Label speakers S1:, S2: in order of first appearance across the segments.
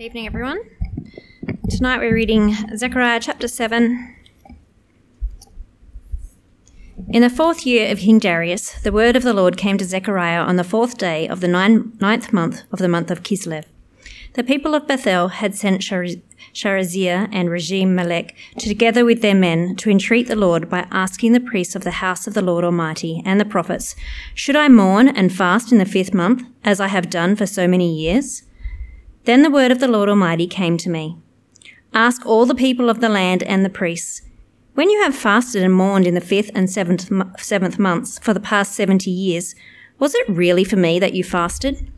S1: Evening, everyone. Tonight we're reading Zechariah chapter 7. In the fourth year of King Darius, the word of the Lord came to Zechariah on the fourth day of the ninth month of the month of Kislev. The people of Bethel had sent Sharezer and Regem Melech together with their men to entreat the Lord by asking the priests of the house of the Lord Almighty and the prophets, Should I mourn and fast in the fifth month, as I have done for so many years? Then the word of the Lord Almighty came to me Ask all the people of the land and the priests, when you have fasted and mourned in the fifth and seventh, seventh months for the past seventy years, was it really for me that you fasted?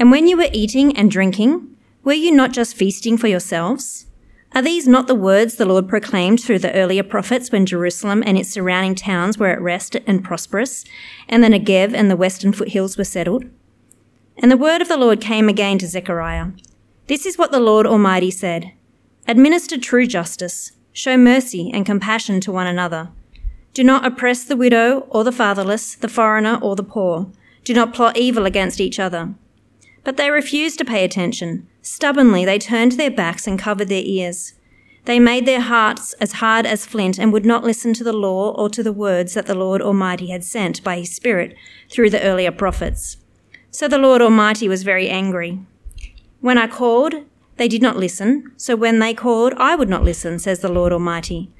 S1: And when you were eating and drinking, were you not just feasting for yourselves? Are these not the words the Lord proclaimed through the earlier prophets when Jerusalem and its surrounding towns were at rest and prosperous, and the Negev and the western foothills were settled? And the word of the Lord came again to Zechariah. This is what the Lord Almighty said Administer true justice, show mercy and compassion to one another. Do not oppress the widow or the fatherless, the foreigner or the poor. Do not plot evil against each other. But they refused to pay attention. Stubbornly, they turned their backs and covered their ears. They made their hearts as hard as flint and would not listen to the law or to the words that the Lord Almighty had sent by his Spirit through the earlier prophets. So the Lord Almighty was very angry. When I called, they did not listen. So when they called, I would not listen, says the Lord Almighty.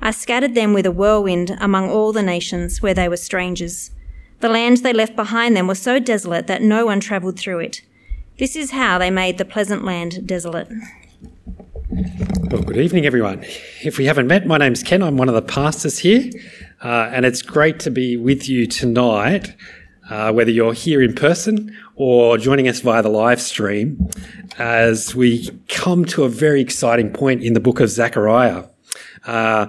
S1: I scattered them with a whirlwind among all the nations where they were strangers. The land they left behind them was so desolate that no one travelled through it. This is how they made the pleasant land desolate.
S2: Well, good evening, everyone. If we haven't met, my name's Ken. I'm one of the pastors here, uh, and it's great to be with you tonight uh, whether you're here in person or joining us via the live stream, as we come to a very exciting point in the book of Zechariah. Uh,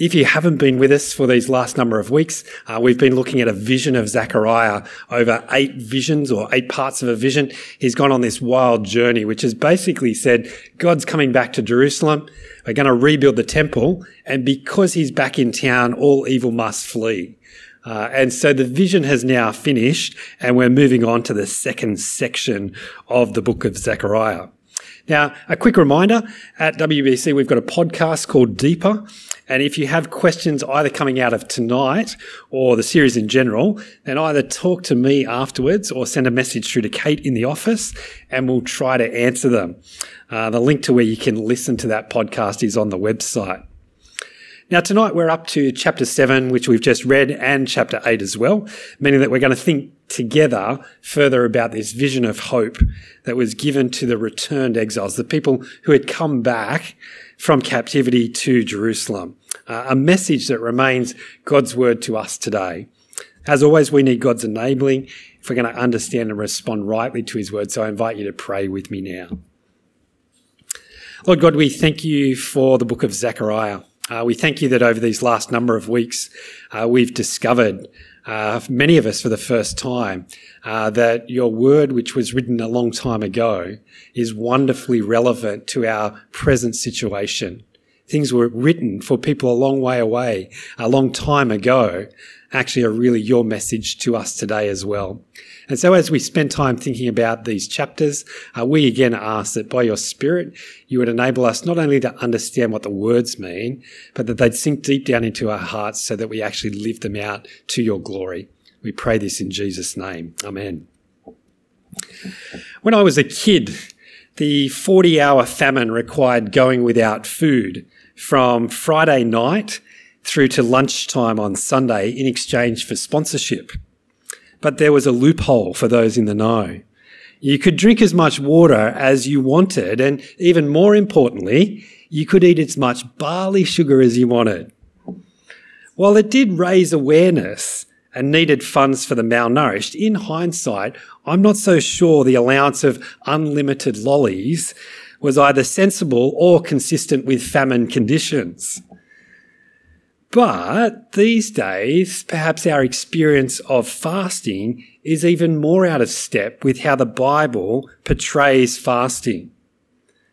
S2: if you haven't been with us for these last number of weeks, uh, we've been looking at a vision of Zechariah over eight visions or eight parts of a vision. He's gone on this wild journey, which has basically said God's coming back to Jerusalem. We're going to rebuild the temple. And because he's back in town, all evil must flee. Uh, and so the vision has now finished, and we're moving on to the second section of the book of Zechariah. Now, a quick reminder at WBC, we've got a podcast called Deeper. And if you have questions either coming out of tonight or the series in general, then either talk to me afterwards or send a message through to Kate in the office and we'll try to answer them. Uh, the link to where you can listen to that podcast is on the website. Now, tonight we're up to chapter 7, which we've just read, and chapter 8 as well, meaning that we're going to think together further about this vision of hope that was given to the returned exiles, the people who had come back from captivity to Jerusalem. Uh, a message that remains God's word to us today. As always, we need God's enabling if we're going to understand and respond rightly to his word. So I invite you to pray with me now. Lord God, we thank you for the book of Zechariah. Uh, we thank you that over these last number of weeks, uh, we've discovered, uh, many of us for the first time, uh, that your word, which was written a long time ago, is wonderfully relevant to our present situation. Things were written for people a long way away, a long time ago, actually are really your message to us today as well. And so as we spend time thinking about these chapters, uh, we again ask that by your Spirit, you would enable us not only to understand what the words mean, but that they'd sink deep down into our hearts so that we actually live them out to your glory. We pray this in Jesus' name. Amen. When I was a kid, the 40 hour famine required going without food from Friday night through to lunchtime on Sunday in exchange for sponsorship. But there was a loophole for those in the know. You could drink as much water as you wanted, and even more importantly, you could eat as much barley sugar as you wanted. While it did raise awareness and needed funds for the malnourished, in hindsight, I'm not so sure the allowance of unlimited lollies was either sensible or consistent with famine conditions. But these days, perhaps our experience of fasting is even more out of step with how the Bible portrays fasting.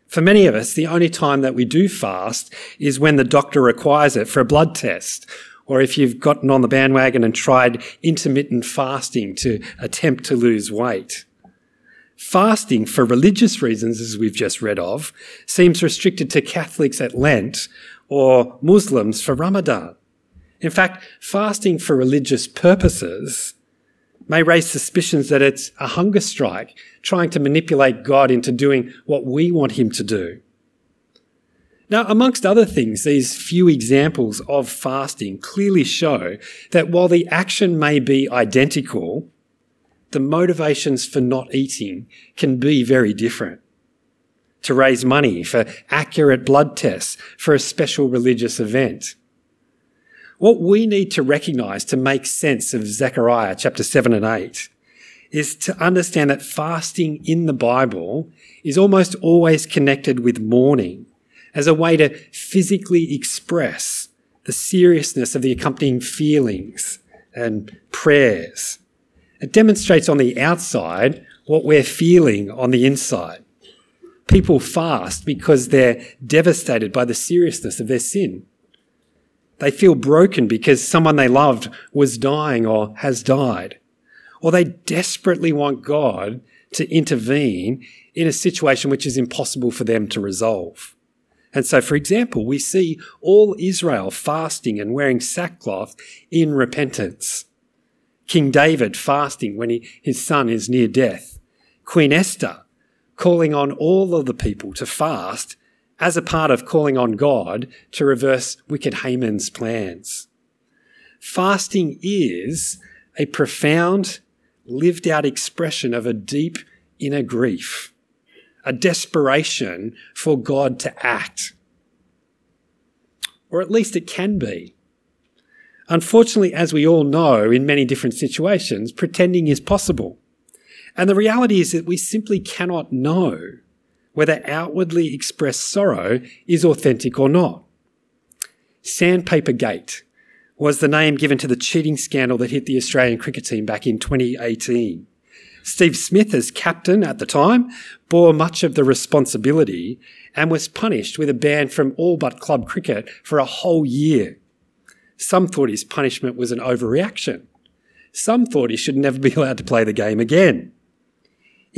S2: For many of us, the only time that we do fast is when the doctor requires it for a blood test, or if you've gotten on the bandwagon and tried intermittent fasting to attempt to lose weight. Fasting, for religious reasons, as we've just read of, seems restricted to Catholics at Lent or Muslims for Ramadan. In fact, fasting for religious purposes may raise suspicions that it's a hunger strike, trying to manipulate God into doing what we want him to do. Now, amongst other things, these few examples of fasting clearly show that while the action may be identical, the motivations for not eating can be very different. To raise money for accurate blood tests for a special religious event. What we need to recognize to make sense of Zechariah chapter 7 and 8 is to understand that fasting in the Bible is almost always connected with mourning as a way to physically express the seriousness of the accompanying feelings and prayers. It demonstrates on the outside what we're feeling on the inside. People fast because they're devastated by the seriousness of their sin. They feel broken because someone they loved was dying or has died. Or they desperately want God to intervene in a situation which is impossible for them to resolve. And so, for example, we see all Israel fasting and wearing sackcloth in repentance. King David fasting when he, his son is near death. Queen Esther calling on all of the people to fast as a part of calling on God to reverse wicked Haman's plans. Fasting is a profound, lived out expression of a deep inner grief a desperation for God to act. Or at least it can be. Unfortunately, as we all know in many different situations, pretending is possible. And the reality is that we simply cannot know whether outwardly expressed sorrow is authentic or not. Sandpaper Gate was the name given to the cheating scandal that hit the Australian cricket team back in 2018. Steve Smith, as captain at the time, bore much of the responsibility and was punished with a ban from all but club cricket for a whole year. Some thought his punishment was an overreaction. Some thought he should never be allowed to play the game again.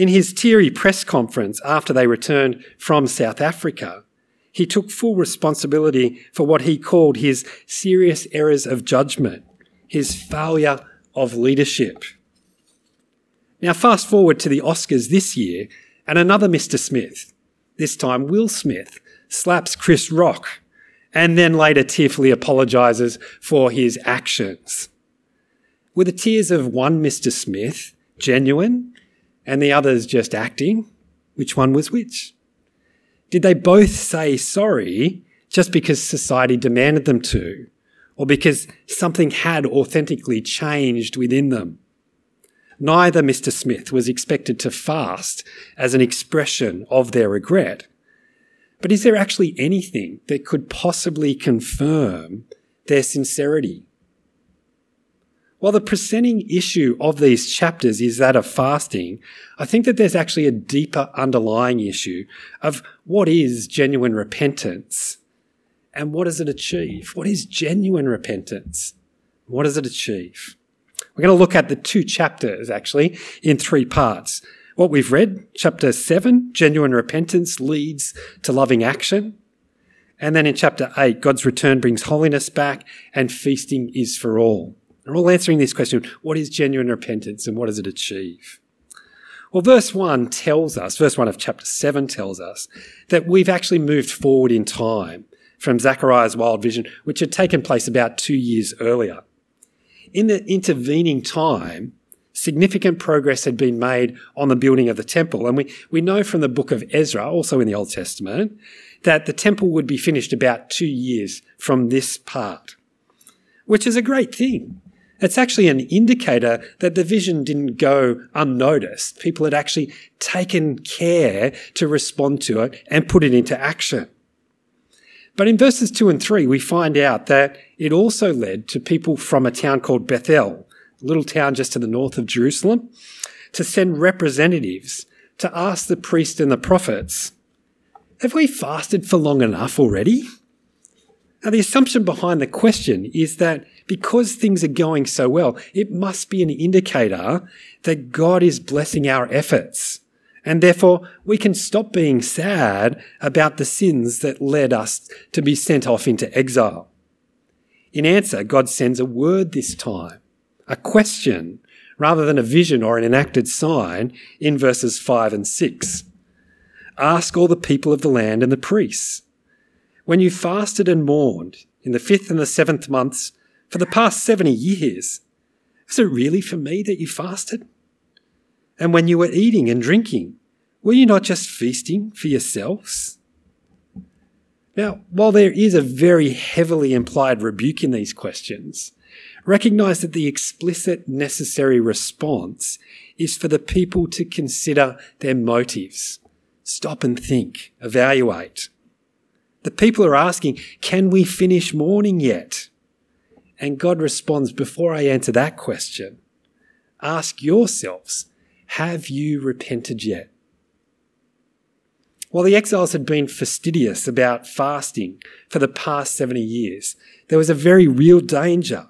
S2: In his teary press conference after they returned from South Africa, he took full responsibility for what he called his serious errors of judgment, his failure of leadership. Now, fast forward to the Oscars this year, and another Mr. Smith, this time Will Smith, slaps Chris Rock and then later tearfully apologises for his actions. Were the tears of one Mr. Smith genuine and the others just acting? Which one was which? Did they both say sorry just because society demanded them to, or because something had authentically changed within them? Neither Mr. Smith was expected to fast as an expression of their regret. But is there actually anything that could possibly confirm their sincerity? While the presenting issue of these chapters is that of fasting, I think that there's actually a deeper underlying issue of what is genuine repentance and what does it achieve? What is genuine repentance? What does it achieve? We're going to look at the two chapters actually in three parts. What we've read, chapter 7, genuine repentance leads to loving action. And then in chapter 8, God's return brings holiness back and feasting is for all. We're all answering this question what is genuine repentance and what does it achieve? Well, verse 1 tells us, verse 1 of chapter 7 tells us that we've actually moved forward in time from Zechariah's wild vision, which had taken place about two years earlier in the intervening time, significant progress had been made on the building of the temple. And we, we know from the book of Ezra, also in the Old Testament, that the temple would be finished about two years from this part, which is a great thing. It's actually an indicator that the vision didn't go unnoticed. People had actually taken care to respond to it and put it into action. But in verses 2 and 3, we find out that it also led to people from a town called Bethel, a little town just to the north of Jerusalem, to send representatives to ask the priest and the prophets, Have we fasted for long enough already? Now, the assumption behind the question is that because things are going so well, it must be an indicator that God is blessing our efforts And therefore, we can stop being sad about the sins that led us to be sent off into exile. In answer, God sends a word this time, a question, rather than a vision or an enacted sign in verses 5 and 6. Ask all the people of the land and the priests. When you fasted and mourned in the fifth and the seventh months for the past 70 years, was it really for me that you fasted? And when you were eating and drinking, were you not just feasting for yourselves? Now, while there is a very heavily implied rebuke in these questions, recognize that the explicit necessary response is for the people to consider their motives. Stop and think, evaluate. The people are asking, can we finish mourning yet? And God responds, before I answer that question, ask yourselves, have you repented yet? While the exiles had been fastidious about fasting for the past 70 years, there was a very real danger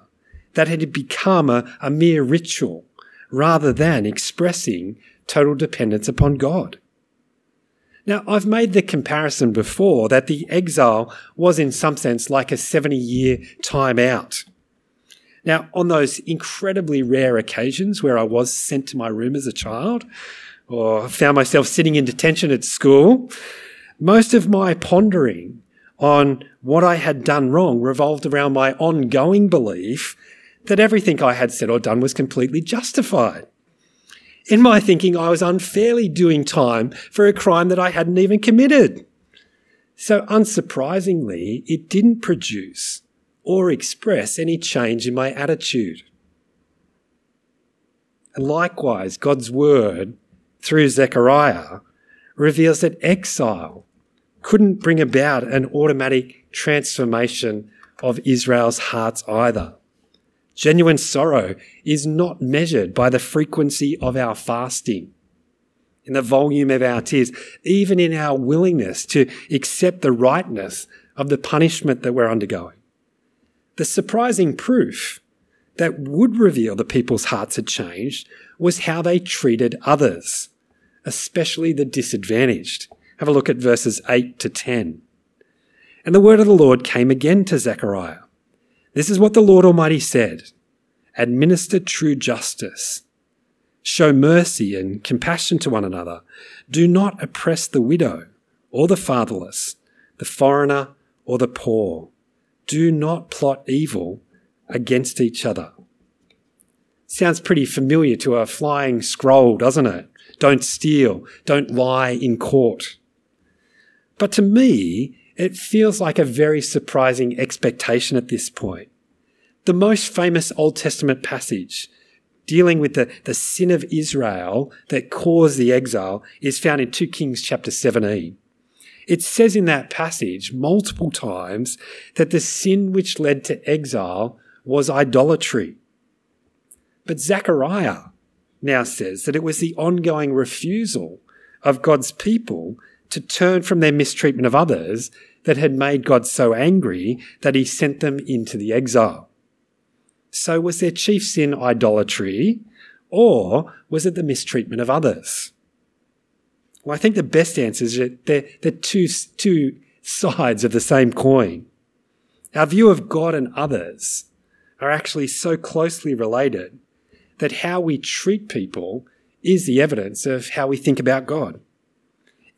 S2: that it had become a, a mere ritual rather than expressing total dependence upon God. Now, I've made the comparison before that the exile was in some sense like a 70 year time out. Now, on those incredibly rare occasions where I was sent to my room as a child, or found myself sitting in detention at school, most of my pondering on what I had done wrong revolved around my ongoing belief that everything I had said or done was completely justified. In my thinking, I was unfairly doing time for a crime that I hadn't even committed. So, unsurprisingly, it didn't produce or express any change in my attitude. And likewise, God's word through Zechariah reveals that exile couldn't bring about an automatic transformation of Israel's hearts either. Genuine sorrow is not measured by the frequency of our fasting, in the volume of our tears, even in our willingness to accept the rightness of the punishment that we're undergoing. The surprising proof that would reveal the people's hearts had changed was how they treated others, especially the disadvantaged. Have a look at verses 8 to 10. And the word of the Lord came again to Zechariah. This is what the Lord Almighty said Administer true justice. Show mercy and compassion to one another. Do not oppress the widow or the fatherless, the foreigner or the poor. Do not plot evil against each other. Sounds pretty familiar to a flying scroll, doesn't it? Don't steal. Don't lie in court. But to me, it feels like a very surprising expectation at this point. The most famous Old Testament passage dealing with the, the sin of Israel that caused the exile is found in 2 Kings chapter 17. It says in that passage multiple times that the sin which led to exile was idolatry. But Zechariah now says that it was the ongoing refusal of God's people to turn from their mistreatment of others that had made God so angry that he sent them into the exile. So was their chief sin idolatry, or was it the mistreatment of others? Well, I think the best answer is that they're, they're two, two sides of the same coin. Our view of God and others are actually so closely related that how we treat people is the evidence of how we think about God.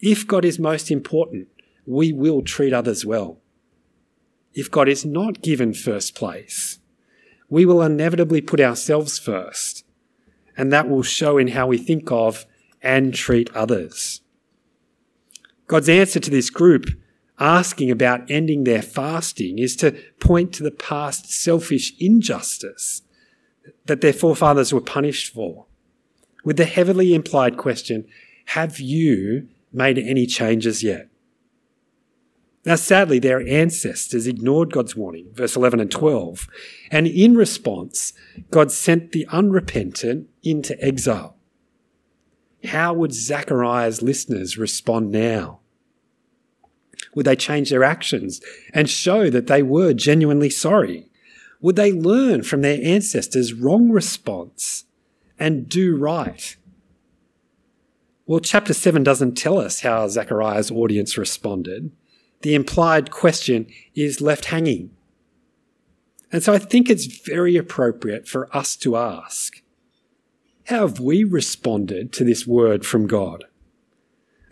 S2: If God is most important, we will treat others well. If God is not given first place, we will inevitably put ourselves first, and that will show in how we think of and treat others. God's answer to this group asking about ending their fasting is to point to the past selfish injustice that their forefathers were punished for, with the heavily implied question Have you made any changes yet. Now, sadly, their ancestors ignored God's warning, verse 11 and 12, and in response, God sent the unrepentant into exile. How would Zechariah's listeners respond now? Would they change their actions and show that they were genuinely sorry? Would they learn from their ancestors' wrong response and do right? Well, chapter 7 doesn't tell us how Zechariah's audience responded. The implied question is left hanging. And so I think it's very appropriate for us to ask how have we responded to this word from God?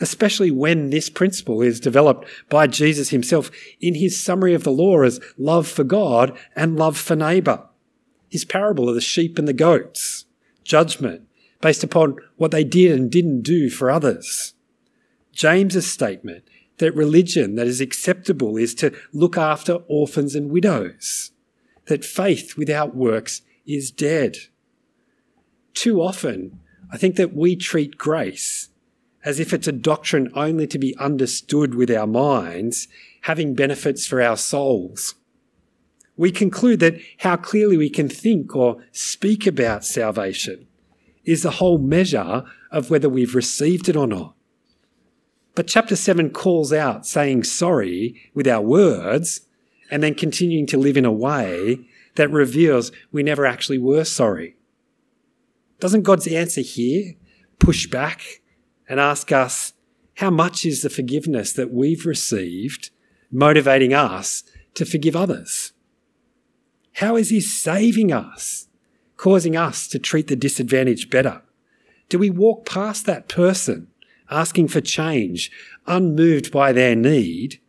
S2: Especially when this principle is developed by Jesus himself in his summary of the law as love for God and love for neighbour. His parable of the sheep and the goats, judgment based upon what they did and didn't do for others. James's statement that religion that is acceptable is to look after orphans and widows, that faith without works is dead. Too often, I think that we treat grace as if it's a doctrine only to be understood with our minds, having benefits for our souls. We conclude that how clearly we can think or speak about salvation is the whole measure of whether we've received it or not. But chapter 7 calls out saying sorry with our words and then continuing to live in a way that reveals we never actually were sorry. Doesn't God's answer here push back and ask us, how much is the forgiveness that we've received motivating us to forgive others? How is He saving us causing us to treat the disadvantaged better? Do we walk past that person asking for change, unmoved by their need,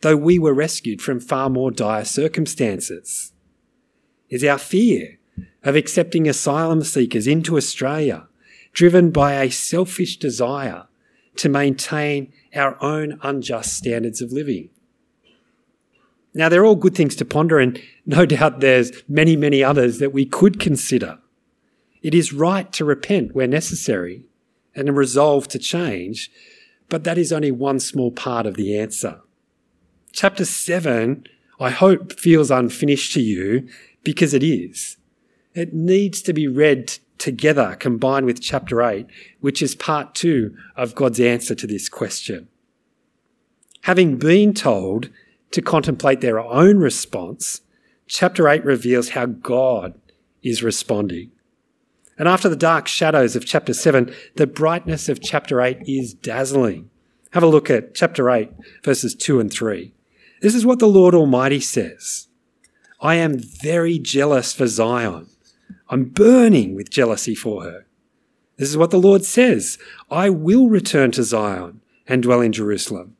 S2: though we were rescued from far more dire circumstances? Is our fear of accepting asylum seekers into Australia driven by a selfish desire to maintain our own unjust standards of living? Now, they're all good things to ponder, and no doubt there's many, many others that we could consider. It is right to repent where necessary and resolve to change, but that is only one small part of the answer. Chapter 7, I hope, feels unfinished to you because it is. It needs to be read together, combined with chapter 8, which is part 2 of God's answer to this question. Having been told to contemplate their own response, chapter 8 reveals how God is responding. And after the dark shadows of chapter 7, the brightness of chapter 8 is dazzling. Have a look at chapter 8, verses 2 and 3. This is what the Lord Almighty says I am very jealous for Zion. I'm burning with jealousy for her. This is what the Lord says I will return to Zion and dwell in Jerusalem.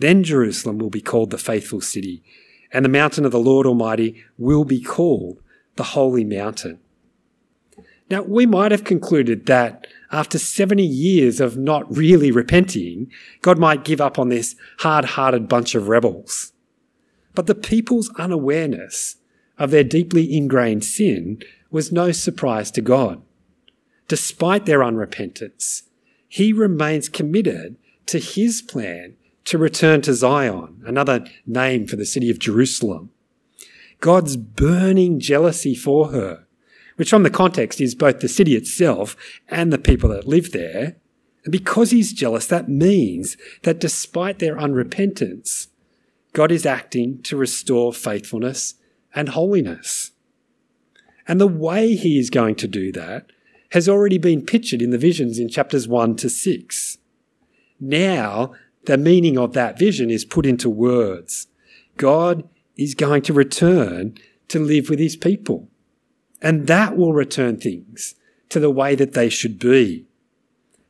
S2: Then Jerusalem will be called the faithful city, and the mountain of the Lord Almighty will be called the holy mountain. Now, we might have concluded that after 70 years of not really repenting, God might give up on this hard hearted bunch of rebels. But the people's unawareness of their deeply ingrained sin was no surprise to God. Despite their unrepentance, he remains committed to his plan to return to Zion, another name for the city of Jerusalem. God's burning jealousy for her, which from the context is both the city itself and the people that live there. And because he's jealous, that means that despite their unrepentance, God is acting to restore faithfulness and holiness. And the way he is going to do that has already been pictured in the visions in chapters 1 to 6. Now the meaning of that vision is put into words. God is going to return to live with his people. And that will return things to the way that they should be.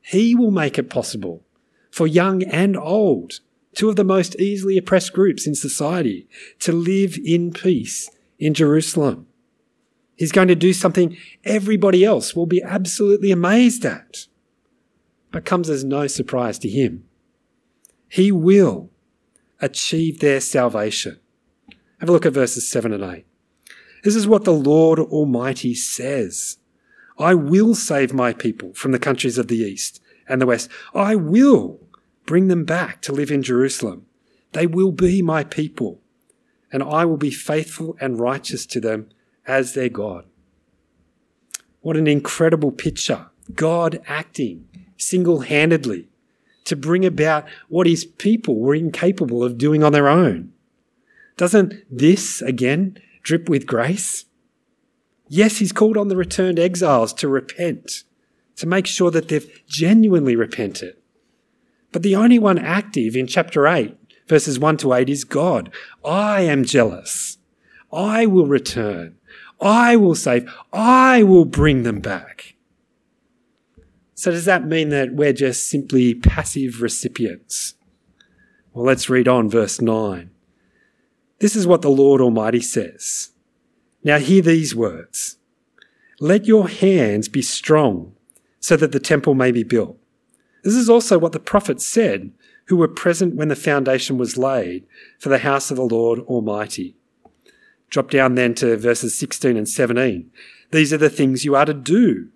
S2: He will make it possible for young and old, two of the most easily oppressed groups in society, to live in peace in Jerusalem. He's going to do something everybody else will be absolutely amazed at, but comes as no surprise to him. He will achieve their salvation. Have a look at verses 7 and 8. This is what the Lord Almighty says I will save my people from the countries of the east and the west. I will bring them back to live in Jerusalem. They will be my people, and I will be faithful and righteous to them as their God. What an incredible picture. God acting single handedly to bring about what his people were incapable of doing on their own. Doesn't this, again, drip with grace? Yes, he's called on the returned exiles to repent, to make sure that they've genuinely repented. But the only one active in chapter 8, verses 1 to 8, is God. I am jealous. I will return. I will save. I will bring them back. So, does that mean that we're just simply passive recipients? Well, let's read on verse 9. This is what the Lord Almighty says. Now, hear these words Let your hands be strong so that the temple may be built. This is also what the prophets said who were present when the foundation was laid for the house of the Lord Almighty. Drop down then to verses 16 and 17. These are the things you are to do.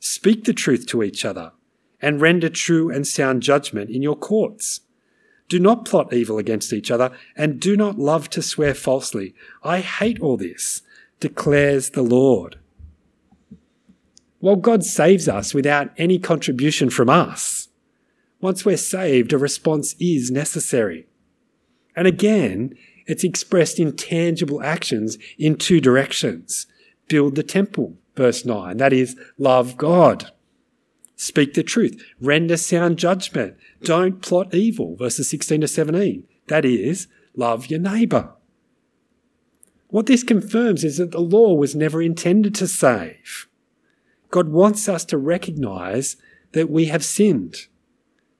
S2: Speak the truth to each other and render true and sound judgment in your courts. Do not plot evil against each other and do not love to swear falsely. I hate all this, declares the Lord. Well, God saves us without any contribution from us. Once we're saved, a response is necessary. And again, it's expressed in tangible actions in two directions. Build the temple, verse 9, that is, love God. Speak the truth, render sound judgment, don't plot evil, verses 16 to 17, that is, love your neighbour. What this confirms is that the law was never intended to save. God wants us to recognize that we have sinned,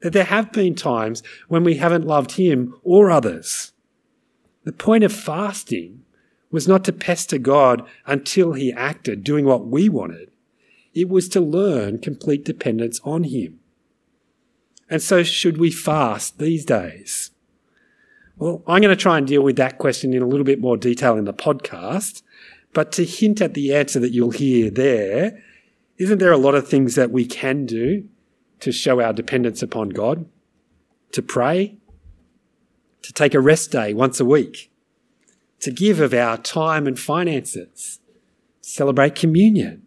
S2: that there have been times when we haven't loved Him or others. The point of fasting was not to pester God until He acted, doing what we wanted. It was to learn complete dependence on Him. And so, should we fast these days? Well, I'm going to try and deal with that question in a little bit more detail in the podcast. But to hint at the answer that you'll hear there, isn't there a lot of things that we can do to show our dependence upon God? To pray, to take a rest day once a week, to give of our time and finances, celebrate communion.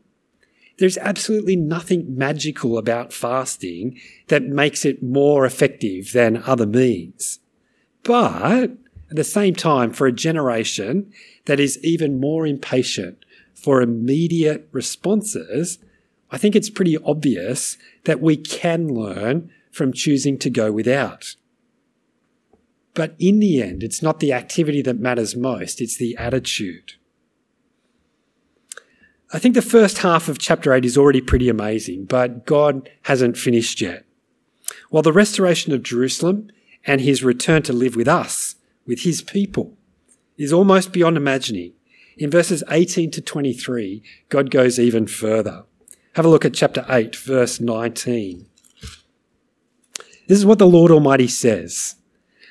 S2: There's absolutely nothing magical about fasting that makes it more effective than other means. But at the same time, for a generation that is even more impatient for immediate responses, I think it's pretty obvious that we can learn from choosing to go without. But in the end, it's not the activity that matters most, it's the attitude. I think the first half of chapter 8 is already pretty amazing, but God hasn't finished yet. While the restoration of Jerusalem and his return to live with us, with his people, is almost beyond imagining, in verses 18 to 23, God goes even further. Have a look at chapter 8, verse 19. This is what the Lord Almighty says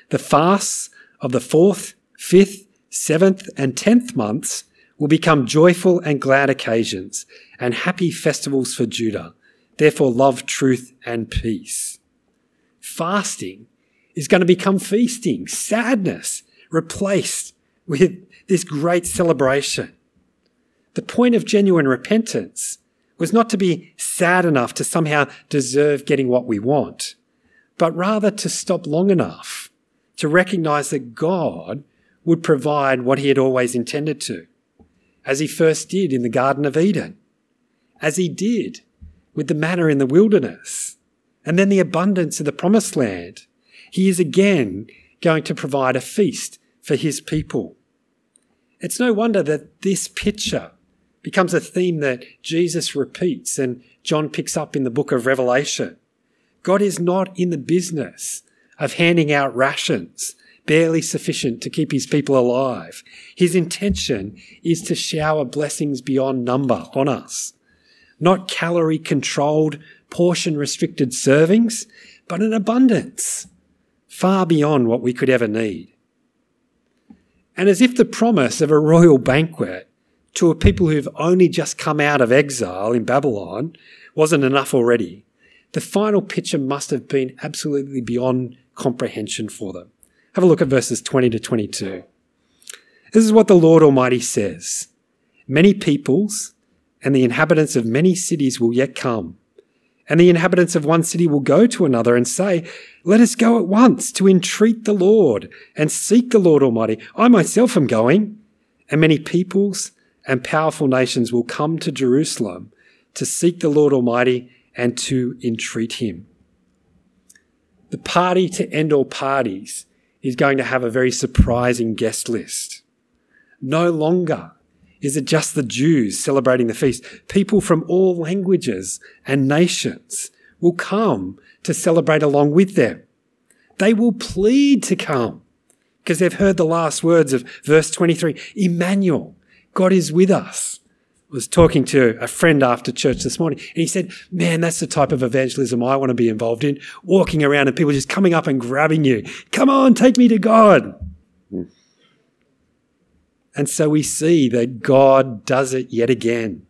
S2: The fasts of the fourth, fifth, seventh, and tenth months will become joyful and glad occasions and happy festivals for Judah. Therefore, love truth and peace. Fasting is going to become feasting, sadness replaced with this great celebration. The point of genuine repentance was not to be sad enough to somehow deserve getting what we want, but rather to stop long enough to recognize that God would provide what he had always intended to, as he first did in the Garden of Eden, as he did with the manna in the wilderness, and then the abundance of the promised land. He is again going to provide a feast for his people. It's no wonder that this picture becomes a theme that Jesus repeats and John picks up in the book of Revelation. God is not in the business of handing out rations, barely sufficient to keep his people alive. His intention is to shower blessings beyond number on us. Not calorie controlled, portion restricted servings, but an abundance, far beyond what we could ever need. And as if the promise of a royal banquet to a people who've only just come out of exile in Babylon wasn't enough already. The final picture must have been absolutely beyond comprehension for them. Have a look at verses 20 to 22. This is what the Lord Almighty says Many peoples and the inhabitants of many cities will yet come. And the inhabitants of one city will go to another and say, Let us go at once to entreat the Lord and seek the Lord Almighty. I myself am going. And many peoples and powerful nations will come to Jerusalem to seek the Lord Almighty and to entreat him. The party to end all parties is going to have a very surprising guest list. No longer is it just the Jews celebrating the feast. People from all languages and nations will come to celebrate along with them. They will plead to come because they've heard the last words of verse 23 Emmanuel, God is with us. Was talking to a friend after church this morning, and he said, Man, that's the type of evangelism I want to be involved in. Walking around and people just coming up and grabbing you. Come on, take me to God. Hmm. And so we see that God does it yet again.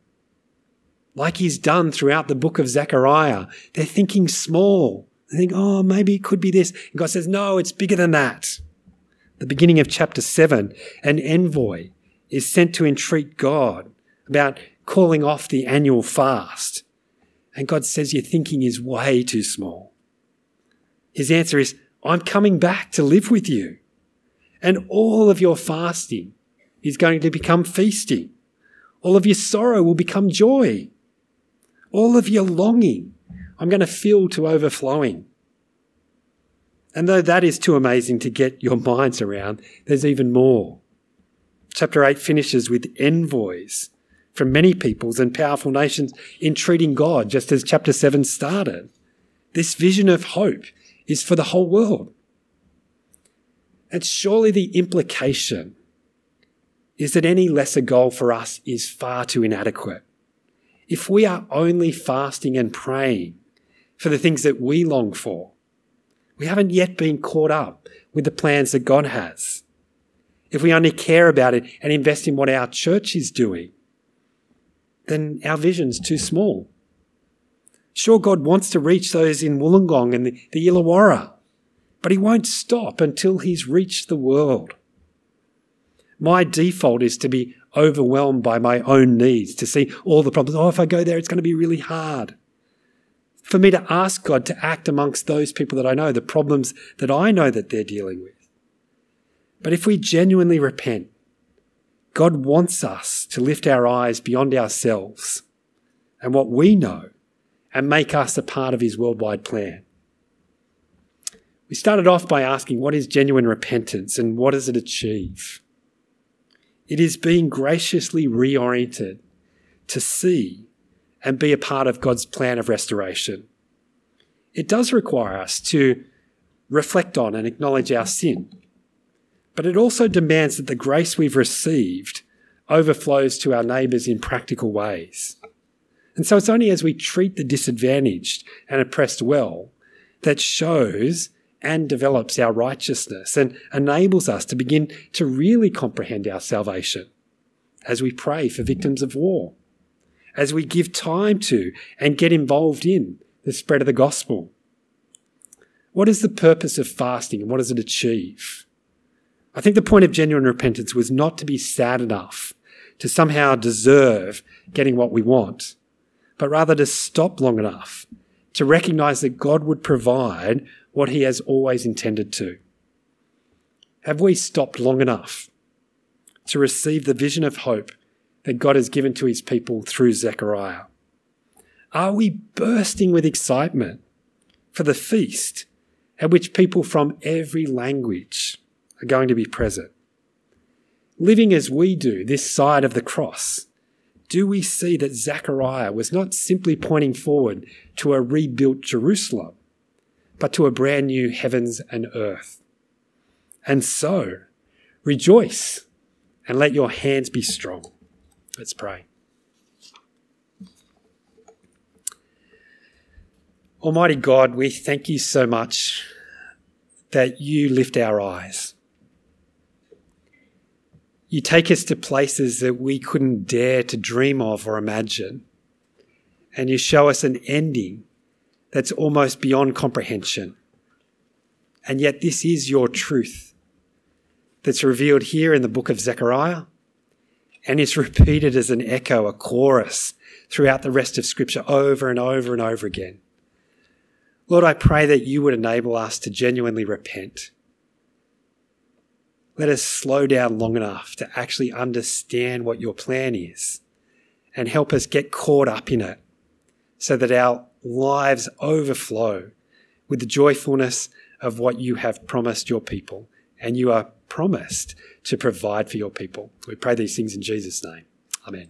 S2: Like he's done throughout the book of Zechariah. They're thinking small. They think, oh, maybe it could be this. And God says, no, it's bigger than that. The beginning of chapter 7, an envoy is sent to entreat God about calling off the annual fast. And God says, Your thinking is way too small. His answer is, I'm coming back to live with you. And all of your fasting is going to become feasting. All of your sorrow will become joy. All of your longing, I'm going to fill to overflowing. And though that is too amazing to get your minds around, there's even more. Chapter 8 finishes with envoys from many peoples and powerful nations entreating God, just as chapter 7 started. This vision of hope is for the whole world. And surely the implication is that any lesser goal for us is far too inadequate. If we are only fasting and praying for the things that we long for, we haven't yet been caught up with the plans that God has. If we only care about it and invest in what our church is doing, then our vision's too small. Sure, God wants to reach those in Wollongong and the, Illawarra, but He won't stop until He's reached the world. My default is to be overwhelmed by my own needs, to see all the problems. Oh, if I go there, it's going to be really hard. For me to ask God to act amongst those people that I know, the problems that I know that they're dealing with. But if we genuinely repent, God wants us to lift our eyes beyond ourselves and what we know and make us a part of His worldwide plan. We started off by asking what is genuine repentance and what does it achieve? It is being graciously reoriented to see and be a part of God's plan of restoration. It does require us to reflect on and acknowledge our sin but it also demands that the grace we've received overflows to our neighbours in practical ways. And so it's only as we treat the disadvantaged and oppressed well that shows and develops our righteousness and enables us to begin to really comprehend our salvation as we pray for victims of war, as we give time to and get involved in the spread of the gospel. What is the purpose of fasting and what does it achieve? I think the point of genuine repentance was not to be sad enough to somehow deserve getting what we want, but rather to stop long enough to recognize that God would provide what he has always intended to. Have we stopped long enough to receive the vision of hope that God has given to his people through Zechariah? Are we bursting with excitement for the feast at which people from every language are going to be present. Living as we do this side of the cross, do we see that Zechariah was not simply pointing forward to a rebuilt Jerusalem, but to a brand new heavens and earth? And so, rejoice and let your hands be strong. Let's pray. Almighty God, we thank you so much that you lift our eyes. You take us to places that we couldn't dare to dream of or imagine. And you show us an ending that's almost beyond comprehension. And yet, this is your truth that's revealed here in the book of Zechariah and is repeated as an echo, a chorus throughout the rest of Scripture over and over and over again. Lord, I pray that you would enable us to genuinely repent let us slow down long enough to actually understand what your plan is and help us get caught up in it so that our lives overflow with the joyfulness of what you have promised your people. And you are promised to provide for your people. We pray these things in Jesus' name. Amen.